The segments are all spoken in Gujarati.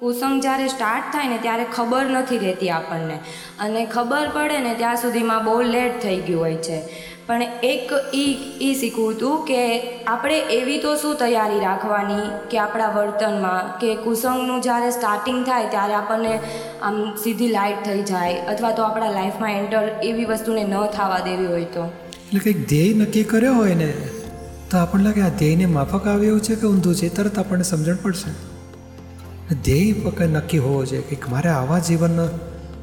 કુસંગ જ્યારે સ્ટાર્ટ થાય ને ત્યારે ખબર નથી રહેતી આપણને. અને ખબર પડે ને ત્યાં સુધીમાં બહુ લેટ થઈ ગયું હોય છે. પણ એક એ એ શીખવું હતું કે આપણે એવી તો શું તૈયારી રાખવાની કે આપણા વર્તનમાં કે કુસંગનું જ્યારે સ્ટાર્ટિંગ થાય ત્યારે આપણને આમ સીધી લાઇટ થઈ જાય અથવા તો આપણા લાઈફમાં એન્ટર એવી વસ્તુને ન થવા દેવી હોય તો. એટલે કંઈક ધ્યેય નક્કી કર્યો હોય ને તો આપણને લાગે, આ ધ્યેયને માફક આવે એવું છે કે ઊંધું છે? તરત આપણને સમજણ પડશે. ધ્યેય નક્કી હોવો જોઈએ કે મારે આવા જીવનનો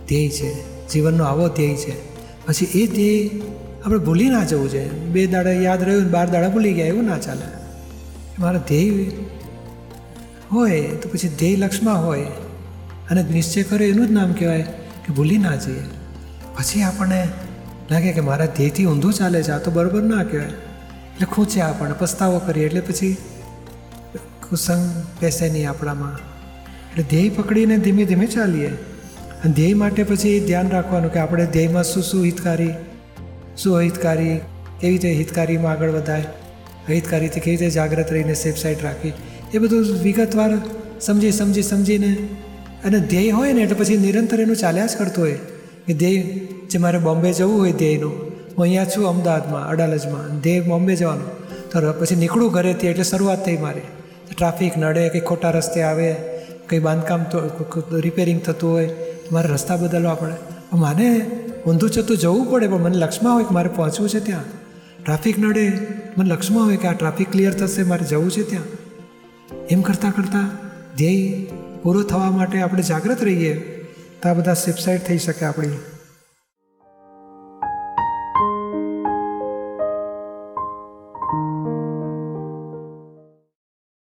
ધ્યેય છે, જીવનનો આવો ધ્યેય છે. પછી એ ધ્યેય આપણે ભૂલી ના જવું જોઈએ. બે દાડા યાદ રહ્યું બાર દાડા ભૂલી ગયા, એવું ના ચાલે. મારા ધ્યેય હોય તો પછી ધ્યેય લક્ષમાં હોય. અને નિશ્ચય કર્યો એનું જ નામ કહેવાય કે ભૂલી ના જઈએ. પછી આપણને લાગે કે મારા ધ્યેયથી ઊંધું ચાલે છે, આ તો બરાબર ના કહેવાય. એટલે ખૂંચ્યા આપણને પસ્તાવો કરીએ. એટલે પછી કુસંગ બેસે નહીં આપણામાં. એટલે ધ્યેય પકડીને ધીમે ધીમે ચાલીએ. અને ધ્યેય માટે પછી ધ્યાન રાખવાનું કે આપણે ધ્યેયમાં શું શું હિતકારી, શું અહિતકારી, કેવી રીતે હિતકારીમાં આગળ વધાય અહિતકારીથી કેવી રીતે જાગ્રત રહીને સેફ સાઈડ રાખી એ બધું વિગતવાર સમજી સમજી, સમજીને અને ધ્યેય હોય ને, એટલે પછી નિરંતર એનું ચાલ્યા જ કરતું હોય. કે ધ્યેય, જે મારે બોમ્બે જવું હોય ધ્યેયનું હું અહીંયા છું અમદાવાદમાં, અડાલજમાં. ધ્યેય બોમ્બે જવાનું. તો પછી નીકળું ઘરેથી એટલે શરૂઆત થઈ મારી. ટ્રાફિક નડે, કંઈ ખોટા રસ્તે આવે, કંઈ બાંધકામ તો રિપેરિંગ થતું હોય મારે રસ્તા બદલવા પડે. મને ઊંધું ચતું જવું પડે, પણ મને લક્ષમાં હોય કે મારે પહોંચવું છે ત્યાં? ટ્રાફિક નડે, મને લક્ષમાં હોય કે આ ટ્રાફિક ક્લિયર થશે, મારે જવું છે ત્યાં? એમ કરતાં કરતાં ધ્યેય પૂરો થવા માટે આપણે જાગૃત રહીએ. તો આ બધા સેફસાઇડ થઈ શકે આપણી.